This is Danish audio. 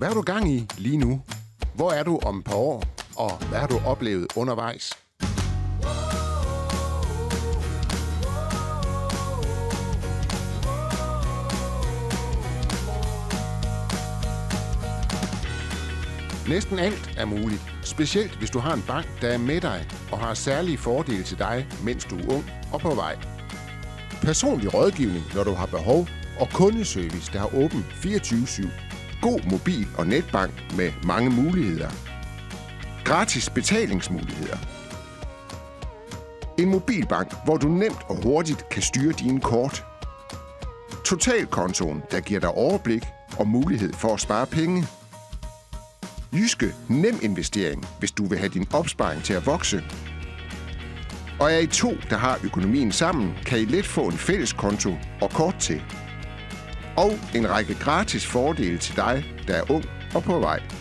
Hvad har du gang i lige nu? Hvor er du om et par år? Og hvad har du oplevet undervejs? Næsten alt er muligt, specielt hvis du har en bank, der er med dig og har særlige fordele til dig, mens du er ung og på vej. Personlig rådgivning, når du har behov, og kundeservice, der har åben 24-7. God mobil- og netbank med mange muligheder. Gratis betalingsmuligheder. En mobilbank, hvor du nemt og hurtigt kan styre dine kort. Totalkontoen, der giver dig overblik og mulighed for at spare penge. Jyske Nem Investering, hvis du vil have din opsparing til at vokse. Og er I to, der har økonomien sammen, kan I let få en fælles konto og kort til. Og en række gratis fordele til dig, der er ung og på vej.